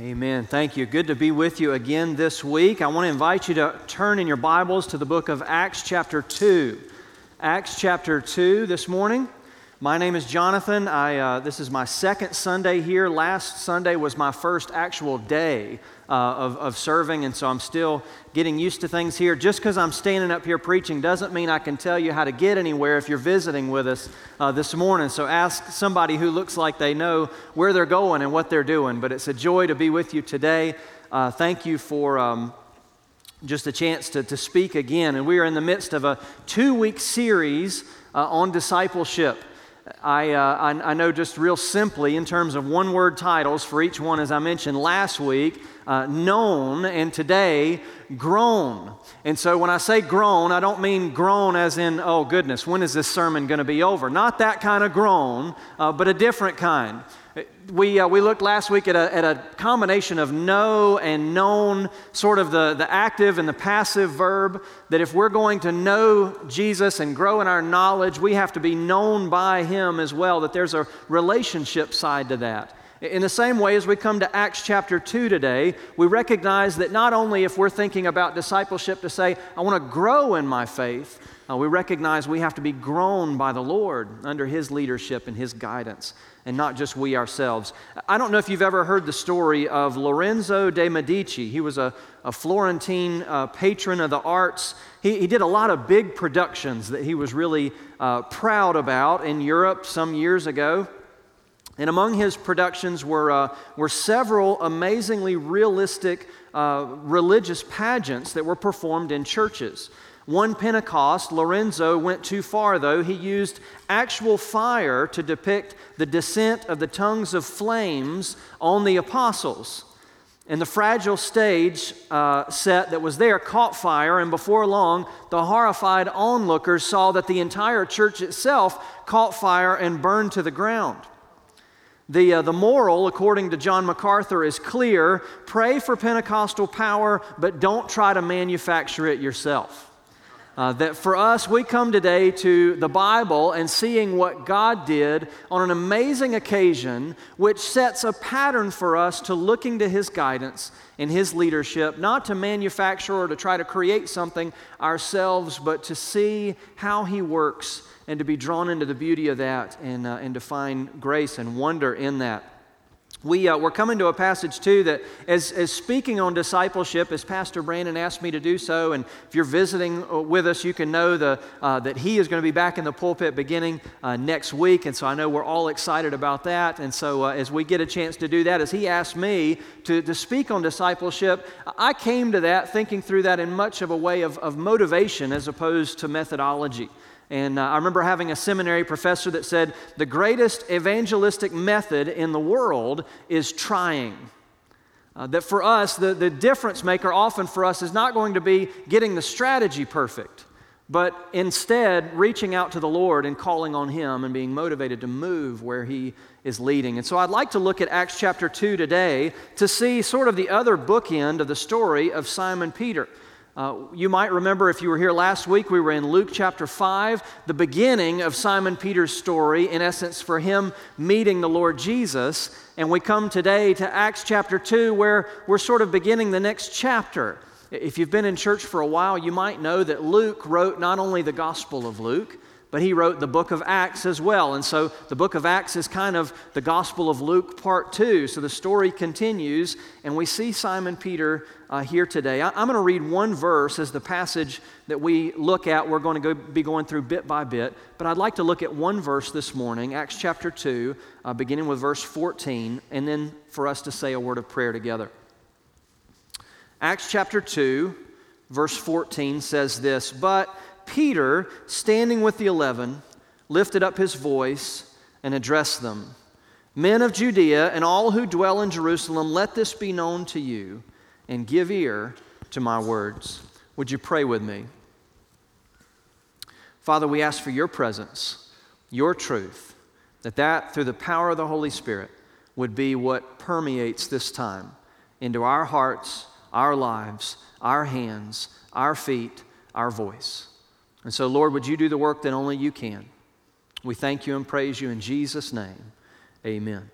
Amen. Thank you. Good to be with you again this week. I want to invite you to turn in your Bibles to the book of Acts, chapter 2. Acts, chapter 2 this morning. My name is Jonathan. I, uh, this is my second Sunday here. Last Sunday was my first actual day uh, of, of serving, and so I'm still getting used to things here. Just because I'm standing up here preaching doesn't mean I can tell you how to get anywhere if you're visiting with us uh, this morning. So ask somebody who looks like they know where they're going and what they're doing. But it's a joy to be with you today. Uh, thank you for. Um, just a chance to, to speak again. And we are in the midst of a two week series uh, on discipleship. I, uh, I, I, know just real simply, in terms of one word titles for each one, as I mentioned last week, uh, known, and today, grown. And so when I say grown, I don't mean grown as in, oh goodness, when is this sermon going to be over? Not that kind of grown, uh, but a different kind. We, uh, we looked last week at a, at a combination of know and known, sort of the, the active and the passive verb, that if we're going to know Jesus and grow in our knowledge, we have to be known by Him as well, that there's a relationship side to that. In the same way, as we come to Acts chapter 2 today, we recognize that not only if we're thinking about discipleship to say, I want to grow in my faith, uh, we recognize we have to be grown by the Lord under His leadership and His guidance and not just we ourselves. I don't know if you've ever heard the story of Lorenzo de' Medici. He was a, a Florentine uh, patron of the arts. He, he, did a lot of big productions that he was really uh, proud about in Europe some years ago. And among his productions were, uh, were several amazingly realistic uh, religious pageants that were performed in churches. One Pentecost, Lorenzo went too far, though. He used actual fire to depict the descent of the tongues of flames on the apostles. And the fragile stage uh, set that was there caught fire, and before long, the horrified onlookers saw that the entire church itself caught fire and burned to the ground. The, uh, the moral, according to John MacArthur, is clear pray for Pentecostal power, but don't try to manufacture it yourself. Uh, that for us, we come today to the Bible and seeing what God did on an amazing occasion, which sets a pattern for us to looking to His guidance and His leadership, not to manufacture or to try to create something ourselves, but to see how He works and to be drawn into the beauty of that and, uh, and to find grace and wonder in that. We, uh, we're coming to a passage too that, as, as speaking on discipleship, as Pastor Brandon asked me to do so, and if you're visiting uh, with us, you can know the, uh, that he is going to be back in the pulpit beginning uh, next week. And so I know we're all excited about that. And so uh, as we get a chance to do that, as he asked me to, to speak on discipleship, I came to that thinking through that in much of a way of, of motivation as opposed to methodology. And uh, I remember having a seminary professor that said the greatest evangelistic method in the world is trying. Uh, that for us, the, the difference maker often for us is not going to be getting the strategy perfect, but instead reaching out to the Lord and calling on Him and being motivated to move where He is leading. And so I'd like to look at Acts chapter 2 today to see sort of the other bookend of the story of Simon Peter. Uh, you might remember if you were here last week, we were in Luke chapter 5, the beginning of Simon Peter's story, in essence, for him meeting the Lord Jesus. And we come today to Acts chapter 2, where we're sort of beginning the next chapter. If you've been in church for a while, you might know that Luke wrote not only the Gospel of Luke, but he wrote the book of Acts as well. And so the book of Acts is kind of the Gospel of Luke part two. So the story continues, and we see Simon Peter uh, here today. I, am going to read one verse as the passage that we look at. We're going to go, be going through bit by bit, but I'd like to look at one verse this morning, Acts chapter 2, uh, beginning with verse 14, and then for us to say a word of prayer together. Acts chapter 2, verse 14 says this But Peter, standing with the eleven, lifted up his voice and addressed them Men of Judea and all who dwell in Jerusalem, let this be known to you, and give ear to my words. Would you pray with me? Father, we ask for your presence, your truth, that that through the power of the Holy Spirit would be what permeates this time into our hearts, our lives, our hands, our feet, our voice. And so, Lord, would you do the work that only you can? We thank you and praise you in Jesus' name. Amen.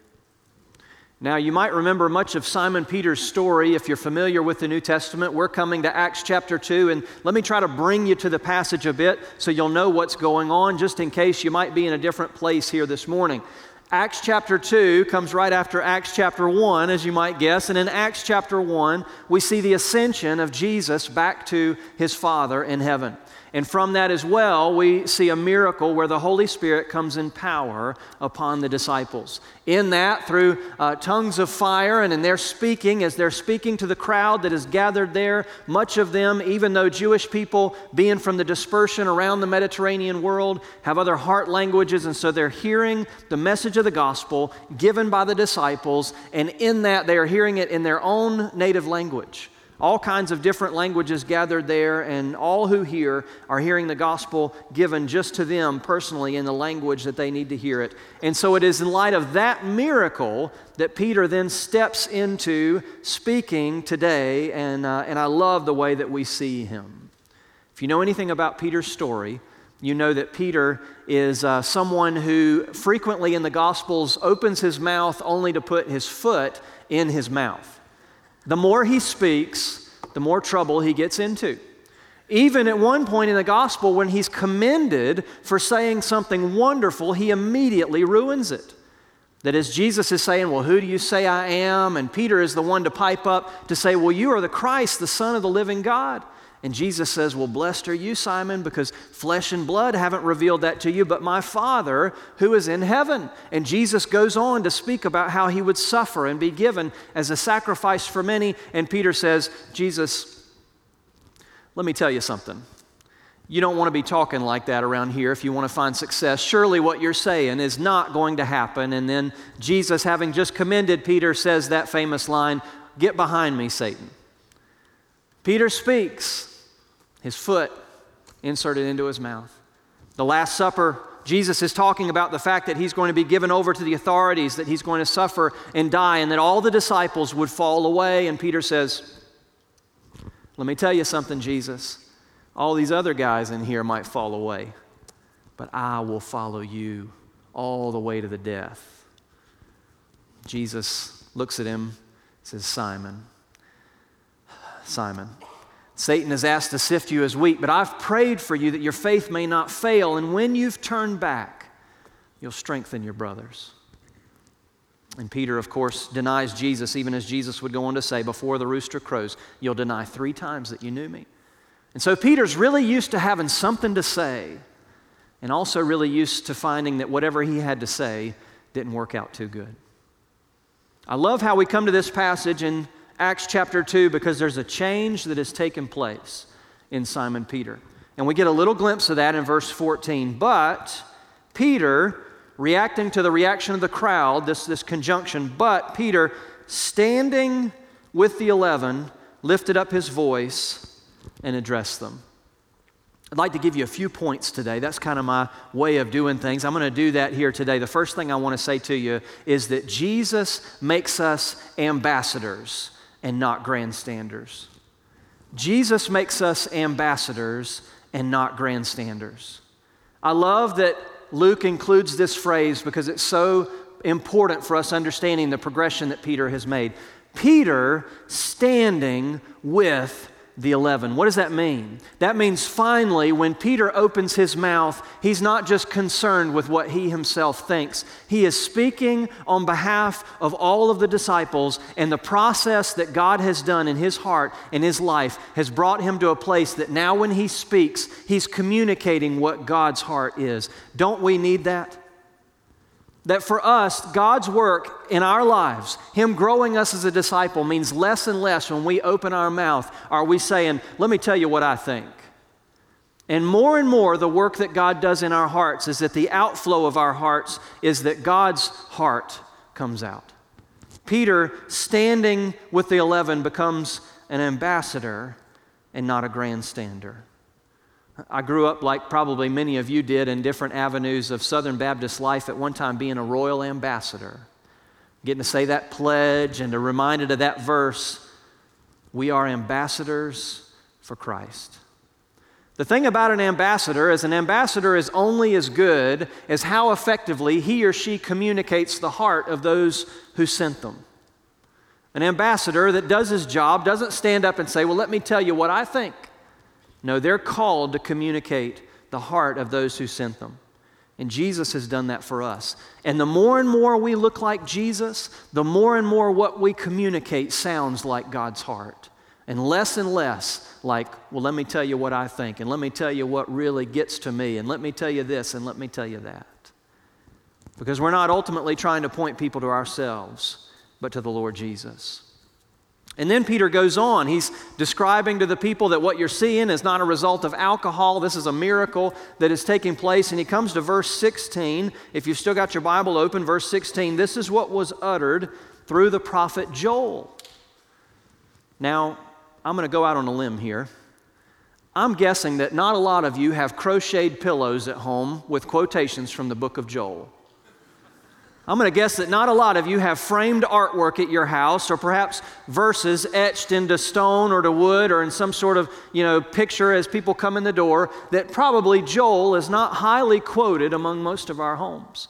Now, you might remember much of Simon Peter's story if you're familiar with the New Testament. We're coming to Acts chapter 2, and let me try to bring you to the passage a bit so you'll know what's going on, just in case you might be in a different place here this morning. Acts chapter 2 comes right after Acts chapter 1, as you might guess, and in Acts chapter 1, we see the ascension of Jesus back to his Father in heaven. And from that as well, we see a miracle where the Holy Spirit comes in power upon the disciples. In that, through uh, tongues of fire, and in their speaking, as they're speaking to the crowd that is gathered there, much of them, even though Jewish people, being from the dispersion around the Mediterranean world, have other heart languages, and so they're hearing the message of the gospel given by the disciples, and in that, they are hearing it in their own native language all kinds of different languages gathered there, and all who hear are hearing the gospel given just to them personally in the language that they need to hear it. And so it is in light of that miracle that Peter then steps into speaking today, and, uh, and I love the way that we see him. If you know anything about Peter's story, you know that Peter is uh, someone who frequently in the Gospels opens his mouth only to put his foot in his mouth. The more he speaks, the more trouble he gets into. Even at one point in the gospel, when he's commended for saying something wonderful, he immediately ruins it. That as Jesus is saying, Well, who do you say I am? And Peter is the one to pipe up to say, Well, you are the Christ, the Son of the living God. And Jesus says, Well, blessed are you, Simon, because flesh and blood haven't revealed that to you, but my Father who is in heaven. And Jesus goes on to speak about how he would suffer and be given as a sacrifice for many. And Peter says, Jesus, let me tell you something. You don't want to be talking like that around here if you want to find success. Surely what you're saying is not going to happen. And then Jesus, having just commended Peter, says that famous line Get behind me, Satan. Peter speaks his foot inserted into his mouth. The Last Supper, Jesus is talking about the fact that he's going to be given over to the authorities, that he's going to suffer and die, and that all the disciples would fall away. And Peter says, Let me tell you something, Jesus. All these other guys in here might fall away, but I will follow you all the way to the death. Jesus looks at him, says, Simon, Simon, Satan has asked to sift you as wheat, but I've prayed for you that your faith may not fail. And when you've turned back, you'll strengthen your brothers. And Peter, of course, denies Jesus, even as Jesus would go on to say, Before the rooster crows, you'll deny three times that you knew me. And so Peter's really used to having something to say, and also really used to finding that whatever he had to say didn't work out too good. I love how we come to this passage and Acts chapter 2 because there's a change that has taken place in Simon Peter. And we get a little glimpse of that in verse 14. But Peter, reacting to the reaction of the crowd, this, this conjunction, but Peter, standing with the eleven, lifted up his voice and addressed them. I'd like to give you a few points today. That's kind of my way of doing things. I'm going to do that here today. The first thing I want to say to you is that Jesus makes us ambassadors and not grandstanders. Jesus makes us ambassadors and not grandstanders. I love that Luke includes this phrase because it's so important for us understanding the progression that Peter has made. Peter standing with the 11. What does that mean? That means finally, when Peter opens his mouth, he's not just concerned with what he himself thinks. He is speaking on behalf of all of the disciples, and the process that God has done in his heart and his life has brought him to a place that now, when he speaks, he's communicating what God's heart is. Don't we need that? That for us, God's work in our lives, Him growing us as a disciple, means less and less when we open our mouth. Are we saying, Let me tell you what I think? And more and more, the work that God does in our hearts is that the outflow of our hearts is that God's heart comes out. Peter, standing with the eleven, becomes an ambassador and not a grandstander. I grew up, like probably many of you did, in different avenues of Southern Baptist life, at one time being a royal ambassador. Getting to say that pledge and to reminded of that verse we are ambassadors for Christ. The thing about an ambassador is an ambassador is only as good as how effectively he or she communicates the heart of those who sent them. An ambassador that does his job doesn't stand up and say, Well, let me tell you what I think. No, they're called to communicate the heart of those who sent them. And Jesus has done that for us. And the more and more we look like Jesus, the more and more what we communicate sounds like God's heart. And less and less like, well, let me tell you what I think, and let me tell you what really gets to me, and let me tell you this, and let me tell you that. Because we're not ultimately trying to point people to ourselves, but to the Lord Jesus. And then Peter goes on. He's describing to the people that what you're seeing is not a result of alcohol. This is a miracle that is taking place. And he comes to verse 16. If you've still got your Bible open, verse 16, this is what was uttered through the prophet Joel. Now, I'm going to go out on a limb here. I'm guessing that not a lot of you have crocheted pillows at home with quotations from the book of Joel. I'm going to guess that not a lot of you have framed artwork at your house or perhaps verses etched into stone or to wood or in some sort of, you know, picture as people come in the door that probably Joel is not highly quoted among most of our homes.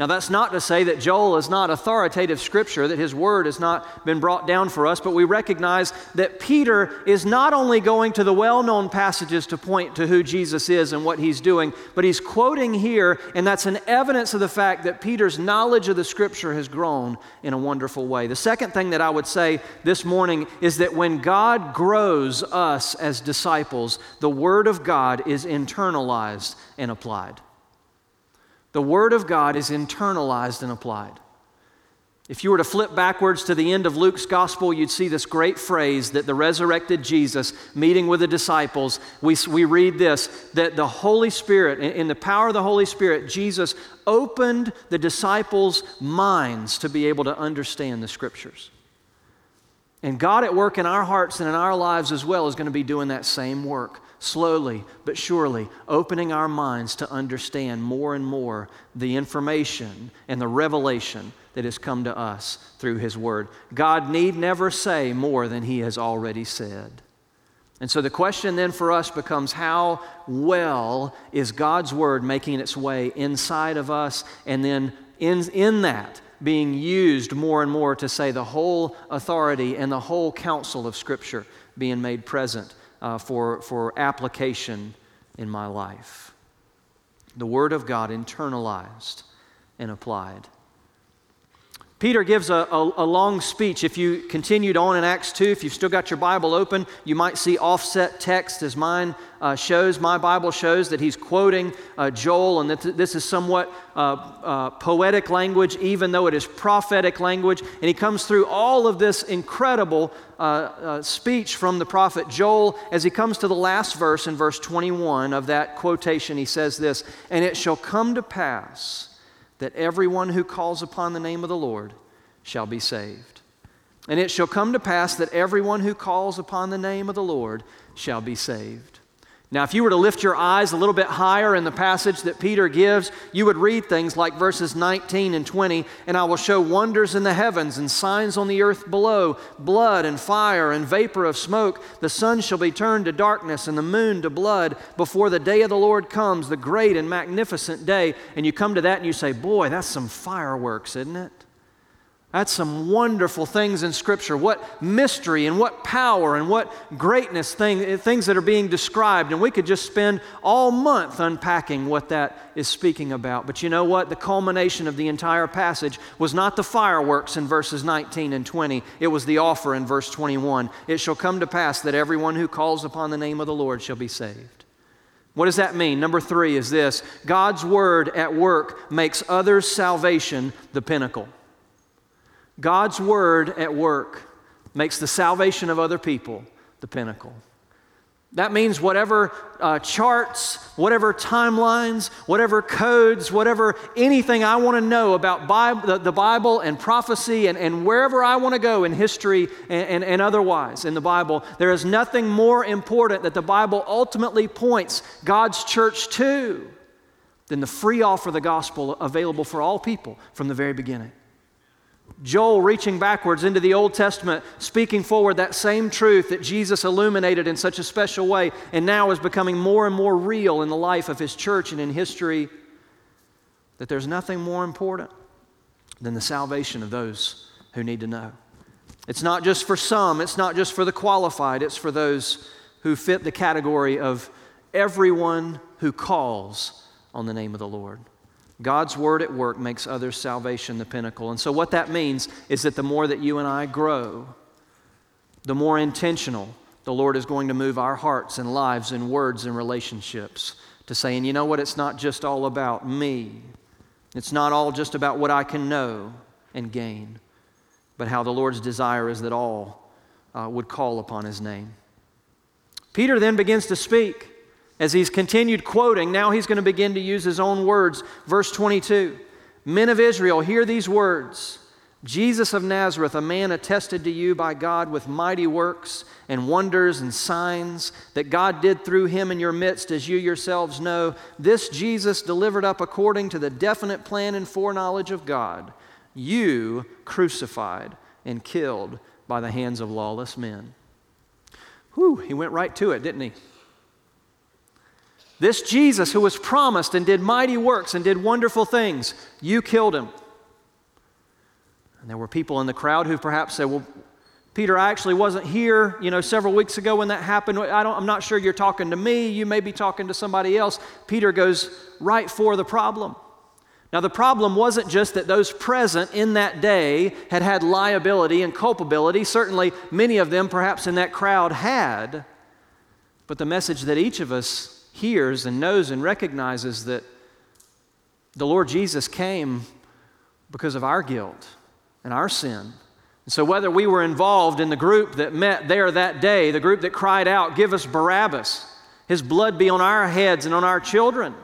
Now, that's not to say that Joel is not authoritative scripture, that his word has not been brought down for us, but we recognize that Peter is not only going to the well known passages to point to who Jesus is and what he's doing, but he's quoting here, and that's an evidence of the fact that Peter's knowledge of the scripture has grown in a wonderful way. The second thing that I would say this morning is that when God grows us as disciples, the word of God is internalized and applied. The Word of God is internalized and applied. If you were to flip backwards to the end of Luke's gospel, you'd see this great phrase that the resurrected Jesus, meeting with the disciples, we, we read this that the Holy Spirit, in the power of the Holy Spirit, Jesus opened the disciples' minds to be able to understand the scriptures. And God at work in our hearts and in our lives as well is going to be doing that same work slowly but surely, opening our minds to understand more and more the information and the revelation that has come to us through His Word. God need never say more than He has already said. And so the question then for us becomes how well is God's Word making its way inside of us and then in, in that being used more and more to say the whole authority and the whole counsel of Scripture being made present uh, for, for application in my life. The Word of God internalized and applied. Peter gives a, a, a, long speech. If you continued on in Acts 2, if you've still got your Bible open, you might see offset text as mine uh, shows. My Bible shows that he's quoting uh, Joel, and that th- this is somewhat uh, uh poetic language, even though it is prophetic language. And he comes through all of this incredible uh, uh, speech from the prophet Joel. As he comes to the last verse in verse 21 of that quotation, he says this And it shall come to pass that everyone who calls upon the name of the Lord shall be saved. And it shall come to pass that everyone who calls upon the name of the Lord shall be saved. Now, if you were to lift your eyes a little bit higher in the passage that Peter gives, you would read things like verses 19 and 20, and I will show wonders in the heavens and signs on the earth below blood and fire and vapor of smoke. The sun shall be turned to darkness and the moon to blood before the day of the Lord comes, the great and magnificent day. And you come to that and you say, Boy, that's some fireworks, isn't it? That's some wonderful things in Scripture. What mystery and what power and what greatness thing, things that are being described. And we could just spend all month unpacking what that is speaking about. But you know what? The culmination of the entire passage was not the fireworks in verses 19 and 20, it was the offer in verse 21. It shall come to pass that everyone who calls upon the name of the Lord shall be saved. What does that mean? Number three is this God's word at work makes others' salvation the pinnacle. God's word at work makes the salvation of other people the pinnacle. That means whatever uh, charts, whatever timelines, whatever codes, whatever anything I want to know about the, the, Bible and prophecy and, and wherever I want to go in history and, and, and otherwise in the Bible, there is nothing more important that the Bible ultimately points God's church to than the free offer of the gospel available for all people from the very beginning. Joel reaching backwards into the Old Testament, speaking forward that same truth that Jesus illuminated in such a special way, and now is becoming more and more real in the life of his church and in history, that there's nothing more important than the salvation of those who need to know. It's not just for some, it's not just for the qualified, it's for those who fit the category of everyone who calls on the name of the Lord. God's word at work makes others' salvation the pinnacle. And so, what that means is that the more that you and I grow, the more intentional the Lord is going to move our hearts and lives and words and relationships to saying, you know what, it's not just all about me. It's not all just about what I can know and gain, but how the Lord's desire is that all uh, would call upon his name. Peter then begins to speak. As he's continued quoting, now he's going to begin to use his own words. Verse 22 Men of Israel, hear these words Jesus of Nazareth, a man attested to you by God with mighty works and wonders and signs that God did through him in your midst, as you yourselves know. This Jesus delivered up according to the definite plan and foreknowledge of God, you crucified and killed by the hands of lawless men. Whew, he went right to it, didn't he? This Jesus who was promised and did mighty works and did wonderful things, you killed him. And there were people in the crowd who perhaps said, Well, Peter, I actually wasn't here, you know, several weeks ago when that happened. I don't, I'm not sure you're talking to me. You may be talking to somebody else. Peter goes right for the problem. Now, the problem wasn't just that those present in that day had had liability and culpability. Certainly, many of them, perhaps in that crowd, had. But the message that each of us hears and knows and recognizes that the Lord Jesus came because of our guilt and our sin. And so, whether we were involved in the group that met there that day, the group that cried out, Give us Barabbas, his blood be on our heads and on our children,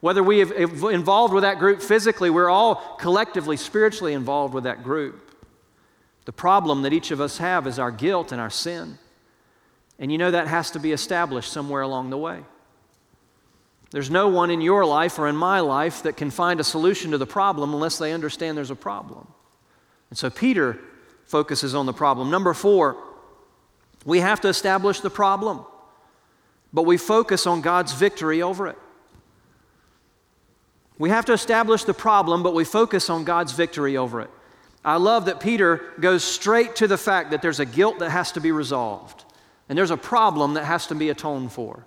whether we have involved with that group physically, we're all collectively, spiritually involved with that group. The problem that each of us have is our guilt and our sin. And you know that has to be established somewhere along the way. There's no one in your life or in my life that can find a solution to the problem unless they understand there's a problem. And so Peter focuses on the problem. Number four, we have to establish the problem, but we focus on God's victory over it. We have to establish the problem, but we focus on God's victory over it. I love that Peter goes straight to the fact that there's a guilt that has to be resolved, and there's a problem that has to be atoned for.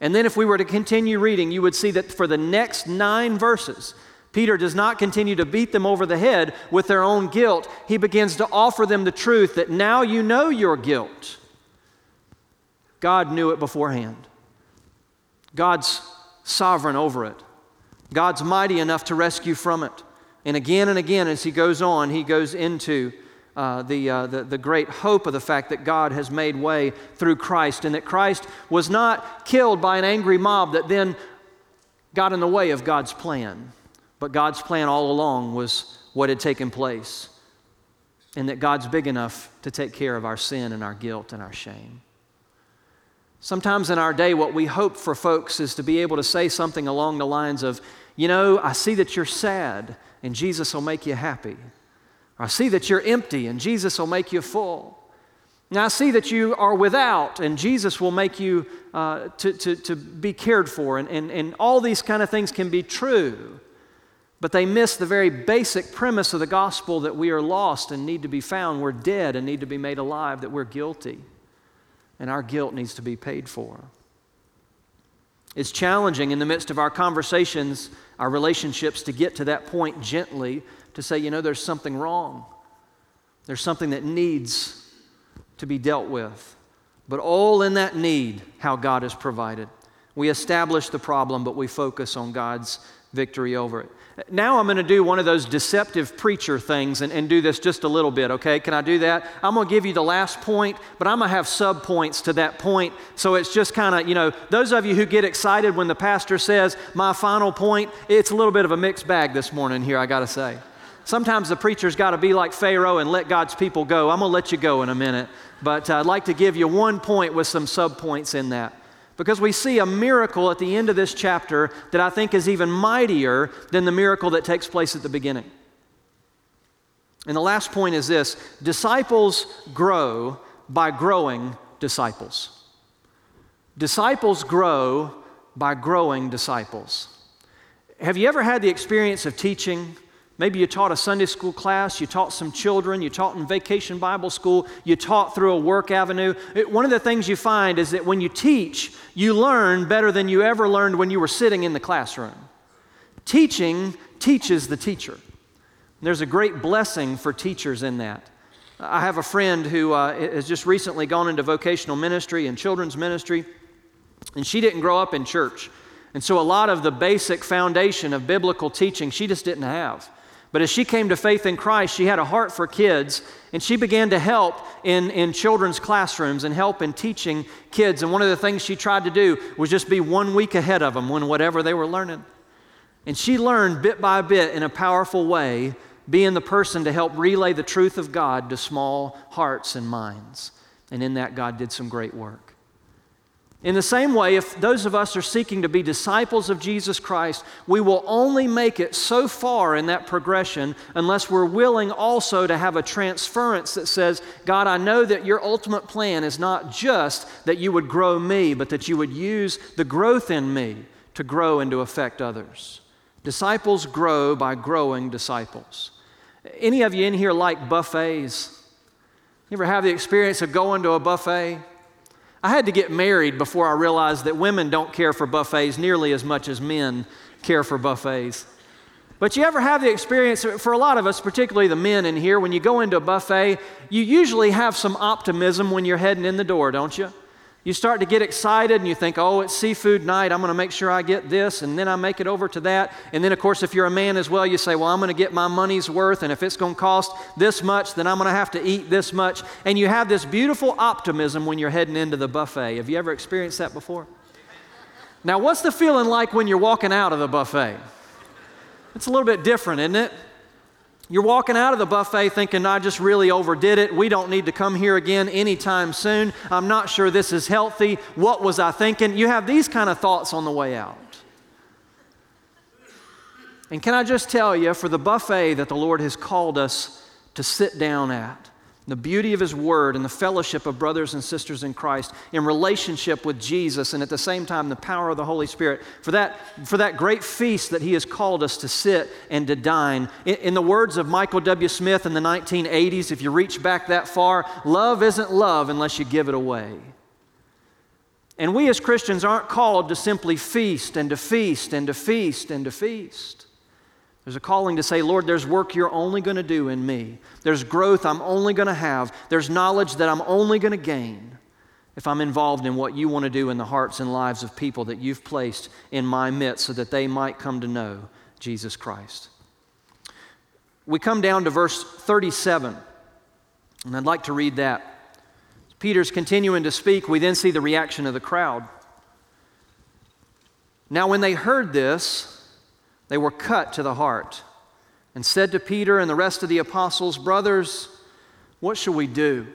And then, if we were to continue reading, you would see that for the next nine verses, Peter does not continue to beat them over the head with their own guilt. He begins to offer them the truth that now you know your guilt. God knew it beforehand. God's sovereign over it. God's mighty enough to rescue from it. And again and again, as he goes on, he goes into uh, the, uh, the, the great hope of the fact that God has made way through Christ and that Christ was not killed by an angry mob that then got in the way of God's plan. But God's plan all along was what had taken place, and that God's big enough to take care of our sin and our guilt and our shame. Sometimes in our day, what we hope for folks is to be able to say something along the lines of, You know, I see that you're sad, and Jesus will make you happy. I see that you're empty, and Jesus will make you full. Now, I see that you are without, and Jesus will make you uh, to, to, to be cared for. And, and, and all these kind of things can be true. But they miss the very basic premise of the gospel that we are lost and need to be found. We're dead and need to be made alive, that we're guilty. And our guilt needs to be paid for. It's challenging in the midst of our conversations, our relationships, to get to that point gently to say, you know, there's something wrong. There's something that needs to be dealt with. But all in that need, how God has provided. We establish the problem, but we focus on God's victory over it. Now I'm going to do one of those deceptive preacher things and, and do this just a little bit, okay? Can I do that? I'm going to give you the last point, but I'm going to have sub points to that point. So it's just kind of, you know, those of you who get excited when the pastor says, my final point, it's a little bit of a mixed bag this morning here, I got to say. Sometimes the preacher's got to be like Pharaoh and let God's people go. I'm going to let you go in a minute, but uh, I'd like to give you one point with some sub points in that because we see a miracle at the end of this chapter that I think is even mightier than the miracle that takes place at the beginning. And the last point is this disciples grow by growing disciples. Disciples grow by growing disciples. Have you ever had the experience of teaching Maybe you taught a Sunday school class, you taught some children, you taught in vacation Bible school, you taught through a work avenue. It, one of the things you find is that when you teach, you learn better than you ever learned when you were sitting in the classroom. Teaching teaches the teacher. There's a great blessing for teachers in that. I have a friend who uh, has just recently gone into vocational ministry and children's ministry, and she didn't grow up in church. And so, a lot of the basic foundation of biblical teaching she just didn't have. But as she came to faith in Christ, she had a heart for kids, and she began to help in, in children's classrooms and help in teaching kids. And one of the things she tried to do was just be one week ahead of them when whatever they were learning. And she learned bit by bit in a powerful way, being the person to help relay the truth of God to small hearts and minds. And in that, God did some great work. In the same way, if those of us are seeking to be disciples of Jesus Christ, we will only make it so far in that progression unless we're willing also to have a transference that says, God, I know that your ultimate plan is not just that you would grow me, but that you would use the growth in me to grow and to affect others. Disciples grow by growing disciples. Any of you in here like buffets? You ever have the experience of going to a buffet? I had to get married before I realized that women don't care for buffets nearly as much as men care for buffets. But you ever have the experience, for a lot of us, particularly the men in here, when you go into a buffet, you usually have some optimism when you're heading in the door, don't you? You start to get excited and you think, oh, it's seafood night. I'm going to make sure I get this. And then I make it over to that. And then, of course, if you're a man as well, you say, well, I'm going to get my money's worth. And if it's going to cost this much, then I'm going to have to eat this much. And you have this beautiful optimism when you're heading into the buffet. Have you ever experienced that before? Now, what's the feeling like when you're walking out of the buffet? It's a little bit different, isn't it? You're walking out of the buffet thinking, I just really overdid it. We don't need to come here again anytime soon. I'm not sure this is healthy. What was I thinking? You have these kind of thoughts on the way out. And can I just tell you, for the buffet that the Lord has called us to sit down at, the beauty of His Word and the fellowship of brothers and sisters in Christ in relationship with Jesus, and at the same time, the power of the Holy Spirit, for that, for that great feast that He has called us to sit and to dine. In, in the words of Michael W. Smith in the 1980s, if you reach back that far, love isn't love unless you give it away. And we as Christians aren't called to simply feast and to feast and to feast and to feast. There's a calling to say, Lord, there's work you're only going to do in me. There's growth I'm only going to have. There's knowledge that I'm only going to gain if I'm involved in what you want to do in the hearts and lives of people that you've placed in my midst so that they might come to know Jesus Christ. We come down to verse 37, and I'd like to read that. Peter's continuing to speak. We then see the reaction of the crowd. Now, when they heard this, they were cut to the heart and said to Peter and the rest of the apostles, Brothers, what shall we do?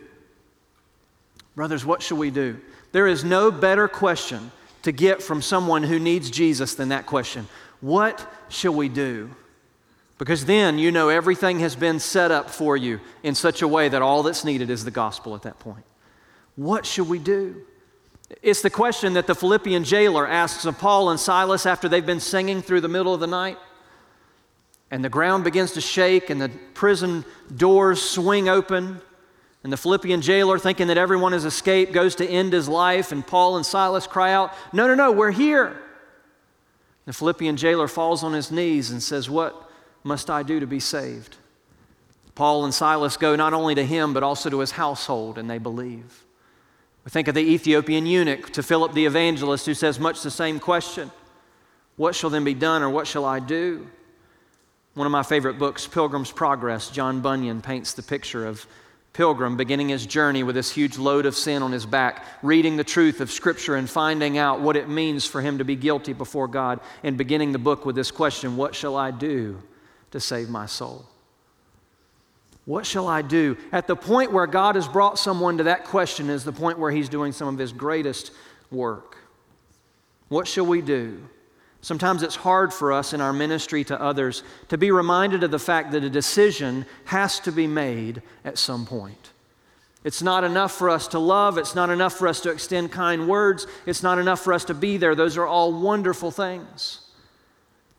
Brothers, what shall we do? There is no better question to get from someone who needs Jesus than that question What shall we do? Because then you know everything has been set up for you in such a way that all that's needed is the gospel at that point. What shall we do? It's the question that the Philippian jailer asks of Paul and Silas after they've been singing through the middle of the night. And the ground begins to shake, and the prison doors swing open. And the Philippian jailer, thinking that everyone has escaped, goes to end his life. And Paul and Silas cry out, No, no, no, we're here. The Philippian jailer falls on his knees and says, What must I do to be saved? Paul and Silas go not only to him, but also to his household, and they believe. We think of the Ethiopian eunuch to Philip the evangelist who says much the same question What shall then be done, or what shall I do? One of my favorite books, Pilgrim's Progress, John Bunyan paints the picture of Pilgrim beginning his journey with this huge load of sin on his back, reading the truth of Scripture and finding out what it means for him to be guilty before God, and beginning the book with this question What shall I do to save my soul? What shall I do? At the point where God has brought someone to that question is the point where He's doing some of His greatest work. What shall we do? Sometimes it's hard for us in our ministry to others to be reminded of the fact that a decision has to be made at some point. It's not enough for us to love. It's not enough for us to extend kind words. It's not enough for us to be there. Those are all wonderful things.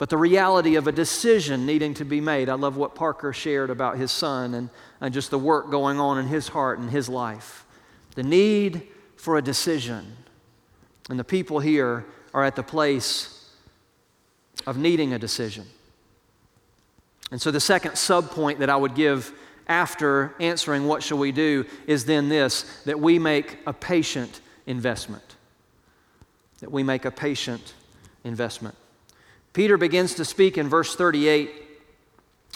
But the reality of a decision needing to be made. I love what Parker shared about his son and, and just the work going on in his heart and his life. The need for a decision. And the people here are at the place of needing a decision. And so the second subpoint that I would give after answering what shall we do is then this that we make a patient investment. That we make a patient investment. Peter begins to speak in verse 38,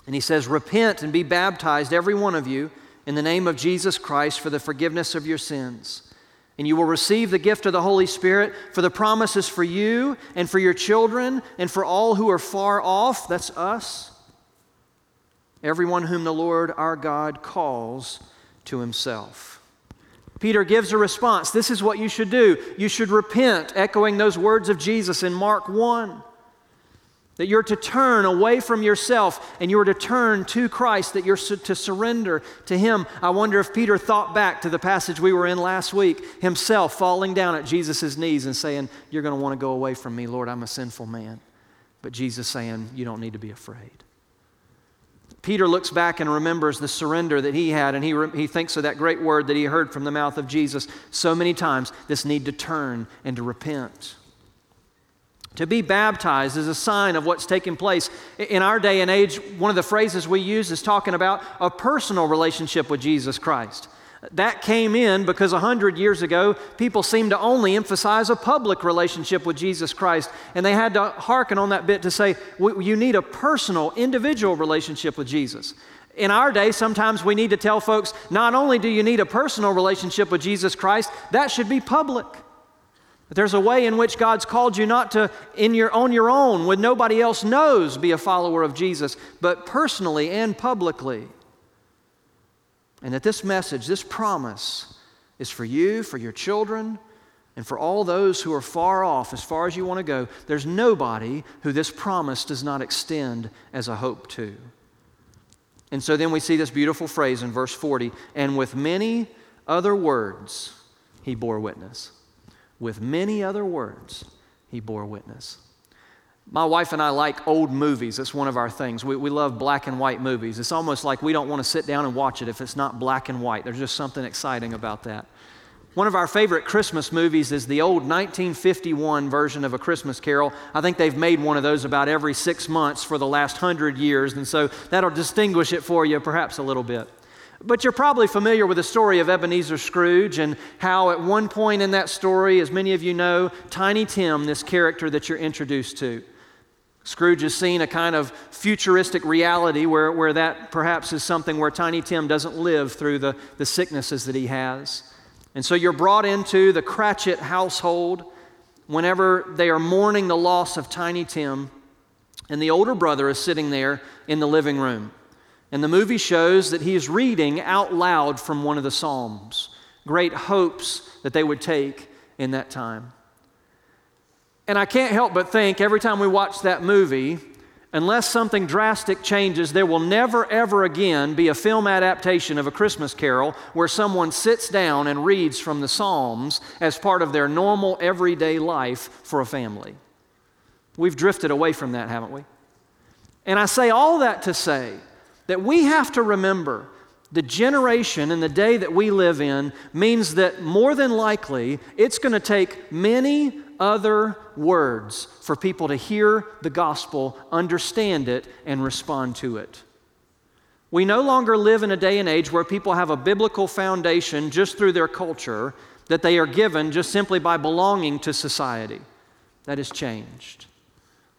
and he says, Repent and be baptized, every one of you, in the name of Jesus Christ for the forgiveness of your sins. And you will receive the gift of the Holy Spirit, for the promises for you and for your children and for all who are far off. That's us everyone whom the Lord our God calls to himself. Peter gives a response. This is what you should do. You should repent, echoing those words of Jesus in Mark 1. That you're to turn away from yourself and you're to turn to Christ, that you're to surrender to Him. I wonder if Peter thought back to the passage we were in last week, himself falling down at Jesus' knees and saying, You're going to want to go away from me, Lord, I'm a sinful man. But Jesus saying, You don't need to be afraid. Peter looks back and remembers the surrender that he had, and he, re- he thinks of that great word that he heard from the mouth of Jesus so many times this need to turn and to repent. To be baptized is a sign of what's taking place. In our day and age, one of the phrases we use is talking about a personal relationship with Jesus Christ. That came in because a hundred years ago, people seemed to only emphasize a public relationship with Jesus Christ. And they had to hearken on that bit to say, you need a personal, individual relationship with Jesus. In our day, sometimes we need to tell folks, not only do you need a personal relationship with Jesus Christ, that should be public. But there's a way in which God's called you not to, in your, on your own, when nobody else knows, be a follower of Jesus, but personally and publicly. And that this message, this promise, is for you, for your children, and for all those who are far off, as far as you want to go. There's nobody who this promise does not extend as a hope to. And so then we see this beautiful phrase in verse 40 and with many other words, he bore witness. With many other words, he bore witness. My wife and I like old movies. It's one of our things. We, we love black and white movies. It's almost like we don't want to sit down and watch it if it's not black and white. There's just something exciting about that. One of our favorite Christmas movies is the old 1951 version of A Christmas Carol. I think they've made one of those about every six months for the last hundred years, and so that'll distinguish it for you perhaps a little bit. But you're probably familiar with the story of Ebenezer Scrooge and how, at one point in that story, as many of you know, Tiny Tim, this character that you're introduced to, Scrooge has seen a kind of futuristic reality where, where that perhaps is something where Tiny Tim doesn't live through the, the sicknesses that he has. And so you're brought into the Cratchit household whenever they are mourning the loss of Tiny Tim, and the older brother is sitting there in the living room. And the movie shows that he is reading out loud from one of the Psalms. Great hopes that they would take in that time. And I can't help but think every time we watch that movie, unless something drastic changes, there will never, ever again be a film adaptation of A Christmas Carol where someone sits down and reads from the Psalms as part of their normal, everyday life for a family. We've drifted away from that, haven't we? And I say all that to say that we have to remember the generation and the day that we live in means that more than likely it's going to take many other words for people to hear the gospel, understand it, and respond to it. We no longer live in a day and age where people have a biblical foundation just through their culture that they are given just simply by belonging to society. That has changed.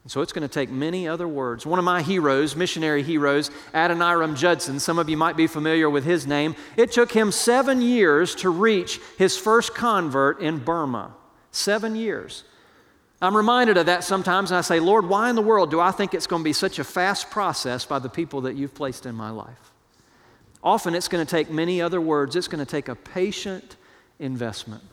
So it's going to take many other words. One of my heroes, missionary heroes, Adoniram Judson, some of you might be familiar with his name. It took him seven years to reach his first convert in Burma. Seven years. I'm reminded of that sometimes, and I say, Lord, why in the world do I think it's going to be such a fast process by the people that you've placed in my life? Often it's going to take many other words, it's going to take a patient investment.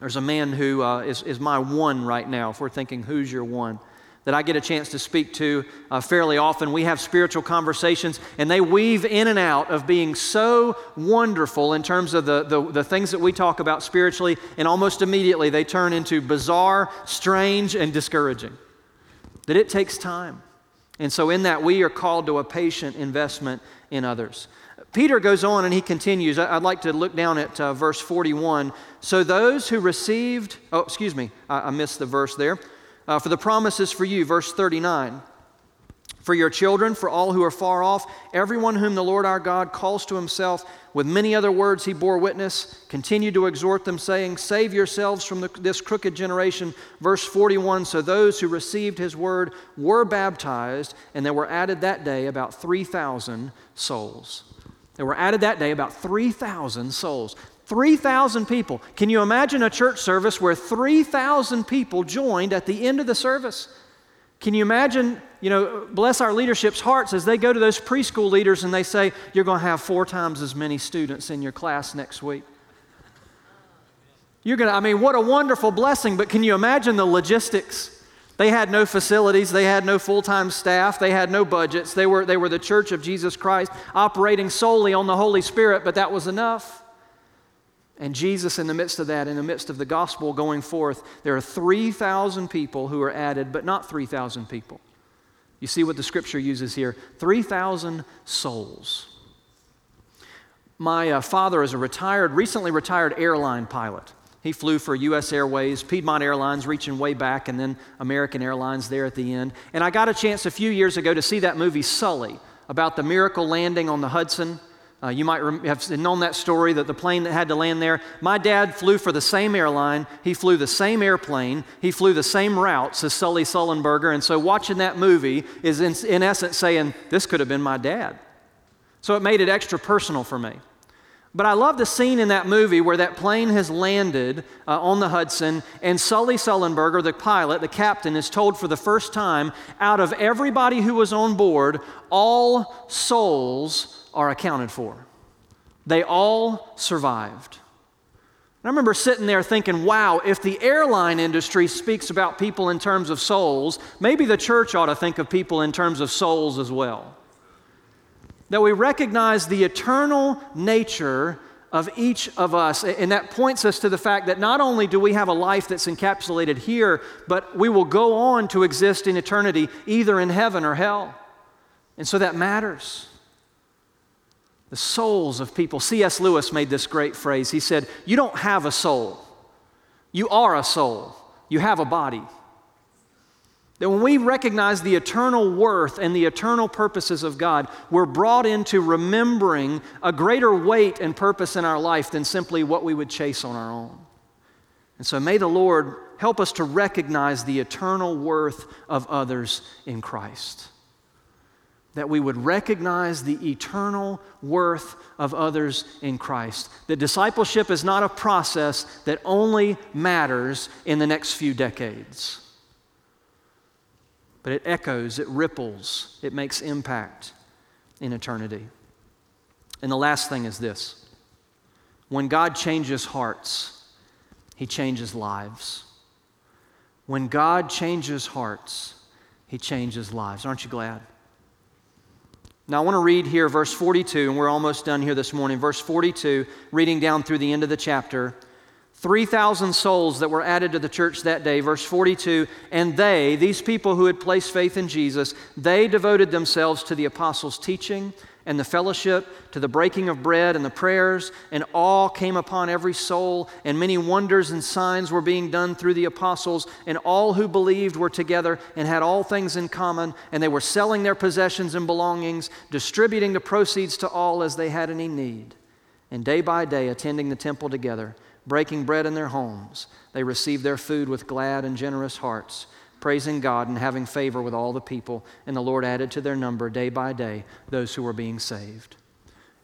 There's a man who uh, is is, my one right now, if we're thinking, who's your one? That I get a chance to speak to uh, fairly often. We have spiritual conversations, and they weave in and out of being so wonderful in terms of the, the, the things that we talk about spiritually, and almost immediately they turn into bizarre, strange, and discouraging. that it takes time. And so, in that, we are called to a patient investment in others. Peter goes on and he continues. I'd like to look down at uh, verse 41. So, those who received, oh, excuse me, I, I missed the verse there. Uh, for the promises for you, verse 39 for your children, for all who are far off, everyone whom the Lord our God calls to himself. With many other words he bore witness, continued to exhort them, saying, Save yourselves from the, this crooked generation. Verse 41 So those who received his word were baptized, and there were added that day about 3,000 souls. There were added that day about 3,000 souls. 3,000 people. Can you imagine a church service where 3,000 people joined at the end of the service? Can you imagine, you know, bless our leadership's hearts as they go to those preschool leaders and they say, You're going to have four times as many students in your class next week? You're going to, I mean, what a wonderful blessing, but can you imagine the logistics? They had no facilities, they had no full time staff, they had no budgets. They were, they were the church of Jesus Christ operating solely on the Holy Spirit, but that was enough. And Jesus, in the midst of that, in the midst of the gospel going forth, there are 3,000 people who are added, but not 3,000 people. You see what the scripture uses here 3,000 souls. My uh, father is a retired, recently retired airline pilot. He flew for US Airways, Piedmont Airlines, reaching way back, and then American Airlines there at the end. And I got a chance a few years ago to see that movie Sully about the miracle landing on the Hudson. Uh, you might have known that story that the plane that had to land there. My dad flew for the same airline. He flew the same airplane. He flew the same routes as Sully Sullenberger. And so watching that movie is, in, in essence, saying, This could have been my dad. So it made it extra personal for me. But I love the scene in that movie where that plane has landed uh, on the Hudson, and Sully Sullenberger, the pilot, the captain, is told for the first time out of everybody who was on board, all souls are accounted for. They all survived. I remember sitting there thinking, wow, if the airline industry speaks about people in terms of souls, maybe the church ought to think of people in terms of souls as well. That we recognize the eternal nature of each of us. And that points us to the fact that not only do we have a life that's encapsulated here, but we will go on to exist in eternity, either in heaven or hell. And so that matters the souls of people. C.S. Lewis made this great phrase. He said, You don't have a soul, you are a soul, you have a body. That when we recognize the eternal worth and the eternal purposes of God, we're brought into remembering a greater weight and purpose in our life than simply what we would chase on our own. And so may the Lord help us to recognize the eternal worth of others in Christ that we would recognize the eternal worth of others in Christ. That discipleship is not a process that only matters in the next few decades, but it echoes, it ripples, it makes impact in eternity. And the last thing is this when God changes hearts, He changes lives. When God changes hearts, He changes lives. Aren't you glad? Now, I want to read here verse 42, and we're almost done here this morning. Verse 42, reading down through the end of the chapter. 3,000 souls that were added to the church that day. Verse 42 And they, these people who had placed faith in Jesus, they devoted themselves to the apostles' teaching and the fellowship, to the breaking of bread and the prayers, and awe came upon every soul, and many wonders and signs were being done through the apostles, and all who believed were together and had all things in common, and they were selling their possessions and belongings, distributing the proceeds to all as they had any need. And day by day, attending the temple together, breaking bread in their homes, they received their food with glad and generous hearts praising God and having favor with all the people. And the Lord added to their number day by day those who were being saved.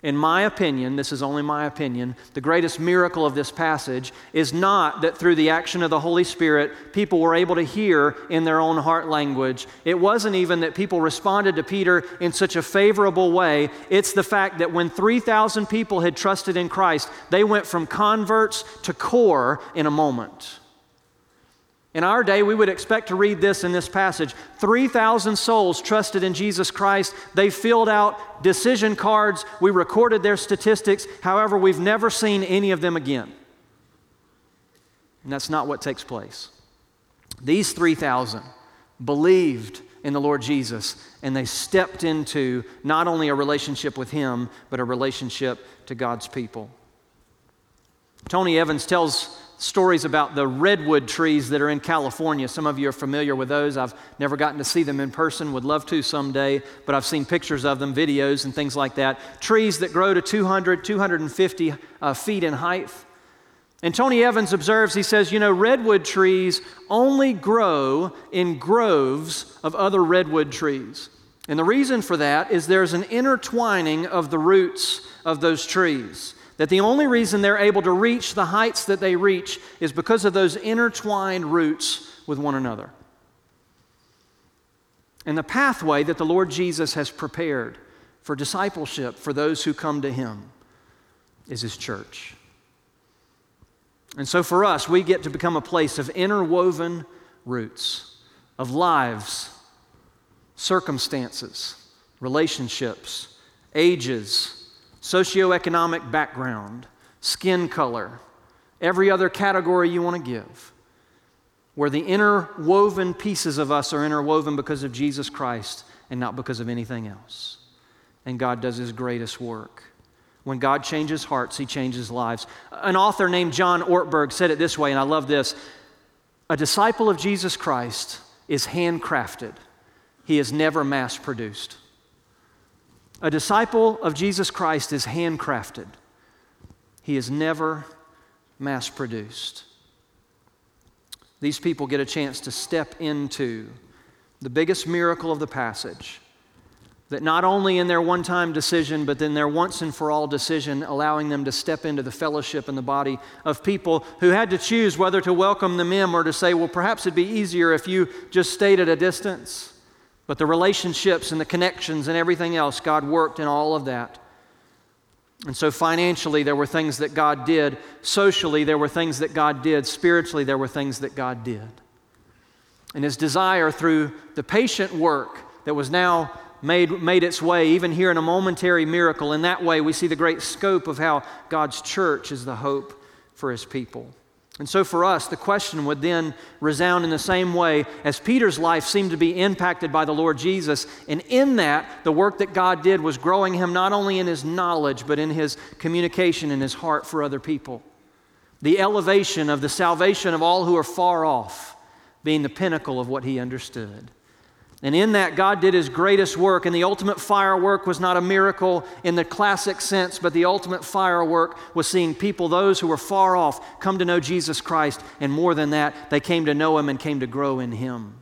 In my opinion, this is only my opinion, the greatest miracle of this passage is not that through the action of the Holy Spirit, people were able to hear in their own heart language. It wasn't even that people responded to Peter in such a favorable way. It's the fact that when 3,000 people had trusted in Christ, they went from converts to core in a moment. In our day, we would expect to read this in this passage 3,000 souls trusted in Jesus Christ. They filled out decision cards. We recorded their statistics. However, we've never seen any of them again. And that's not what takes place. These 3,000, believed in the Lord Jesus, and they stepped into not only a relationship with Him, but a relationship to God's people. Tony Evans tells stories about the redwood trees that are in California. Some of you are familiar with those. I've never gotten to see them in person, would love to someday, but I've seen pictures of them, videos, and things like that. Trees that grow to 200, 250 uh, feet in height. And Tony Evans observes, he says, you know, redwood trees only grow in groves of other redwood trees. And the reason for that is there's an intertwining of the roots of those trees. That the only reason they're able to reach the heights that they reach is because of those intertwined roots with one another. And the pathway that the Lord Jesus has prepared for discipleship for those who come to Him is His church. And so for us, we get to become a place of interwoven roots, of lives, circumstances, relationships, ages, socioeconomic background, skin color, every other category you want to give, where the interwoven pieces of us are interwoven because of Jesus Christ and not because of anything else. And God does His greatest work. When God changes hearts, He changes lives. An author named John Ortberg said it this way, and I love this A disciple of Jesus Christ is handcrafted, he is never mass produced. A disciple of Jesus Christ is handcrafted, he is never mass produced. These people get a chance to step into the biggest miracle of the passage. That not only in their one time decision, but in their once and for all decision, allowing them to step into the fellowship and the body of people who had to choose whether to welcome them in or to say, well, perhaps it'd be easier if you just stayed at a distance. But the relationships and the connections and everything else, God worked in all of that. And so, financially, there were things that God did. Socially, there were things that God did. Spiritually, there were things that God did. And His desire through the patient work that was now made, made its way, even here in a momentary miracle, in that way, we see the great scope of how God's church is the hope for His people. And so for us, the question would then resound in the same way as Peter's life seemed to be impacted by the Lord Jesus. And in that, the work that God did was growing him not only in his knowledge, but in his communication and his heart for other people. The elevation of the salvation of all who are far off being the pinnacle of what he understood. And in that, God did his greatest work. And the ultimate firework was not a miracle in the classic sense, but the ultimate firework was seeing people, those who were far off, come to know Jesus Christ. And more than that, they came to know him and came to grow in him.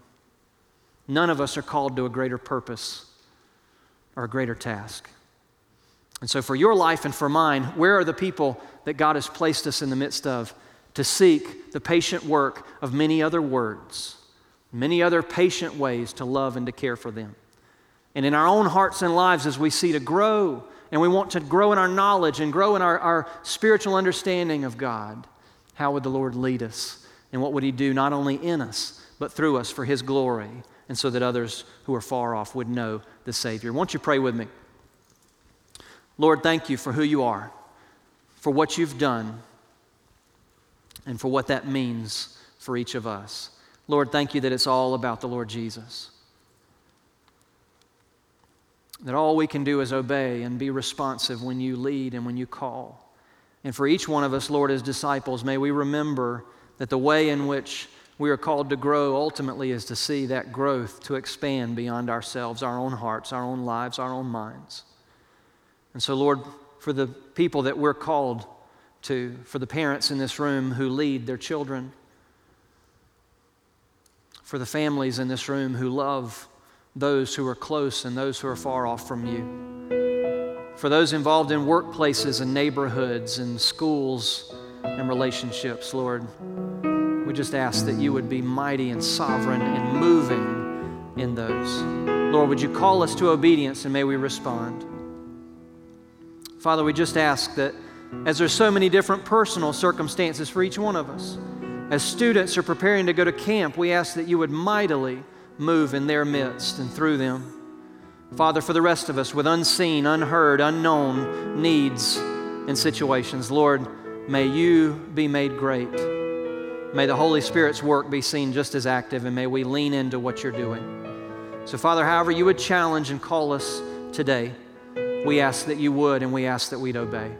None of us are called to a greater purpose or a greater task. And so, for your life and for mine, where are the people that God has placed us in the midst of to seek the patient work of many other words? Many other patient ways to love and to care for them. And in our own hearts and lives, as we see to grow, and we want to grow in our knowledge and grow in our, our spiritual understanding of God, how would the Lord lead us? And what would He do not only in us, but through us for His glory, and so that others who are far off would know the Savior? Won't you pray with me? Lord, thank you for who you are, for what you've done, and for what that means for each of us. Lord, thank you that it's all about the Lord Jesus. That all we can do is obey and be responsive when you lead and when you call. And for each one of us, Lord, as disciples, may we remember that the way in which we are called to grow ultimately is to see that growth to expand beyond ourselves, our own hearts, our own lives, our own minds. And so, Lord, for the people that we're called to, for the parents in this room who lead their children, for the families in this room who love those who are close and those who are far off from you. For those involved in workplaces and neighborhoods and schools and relationships, Lord, we just ask that you would be mighty and sovereign and moving in those. Lord, would you call us to obedience and may we respond? Father, we just ask that as there's so many different personal circumstances for each one of us, as students are preparing to go to camp, we ask that you would mightily move in their midst and through them. Father, for the rest of us with unseen, unheard, unknown needs and situations, Lord, may you be made great. May the Holy Spirit's work be seen just as active, and may we lean into what you're doing. So, Father, however you would challenge and call us today, we ask that you would, and we ask that we'd obey.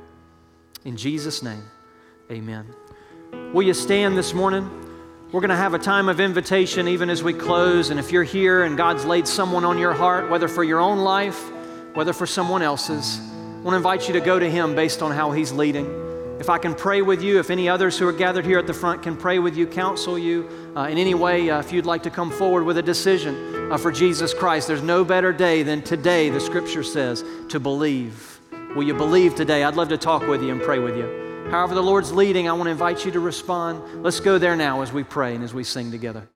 In Jesus' name, amen. Will you stand this morning? We're going to have a time of invitation even as we close. And if you're here and God's laid someone on your heart, whether for your own life, whether for someone else's, I want to invite you to go to Him based on how He's leading. If I can pray with you, if any others who are gathered here at the front can pray with you, counsel you uh, in any way, uh, if you'd like to come forward with a decision uh, for Jesus Christ, there's no better day than today, the scripture says, to believe. Will you believe today? I'd love to talk with you and pray with you. However, the Lord's leading, I want to invite you to respond. Let's go there now as we pray and as we sing together.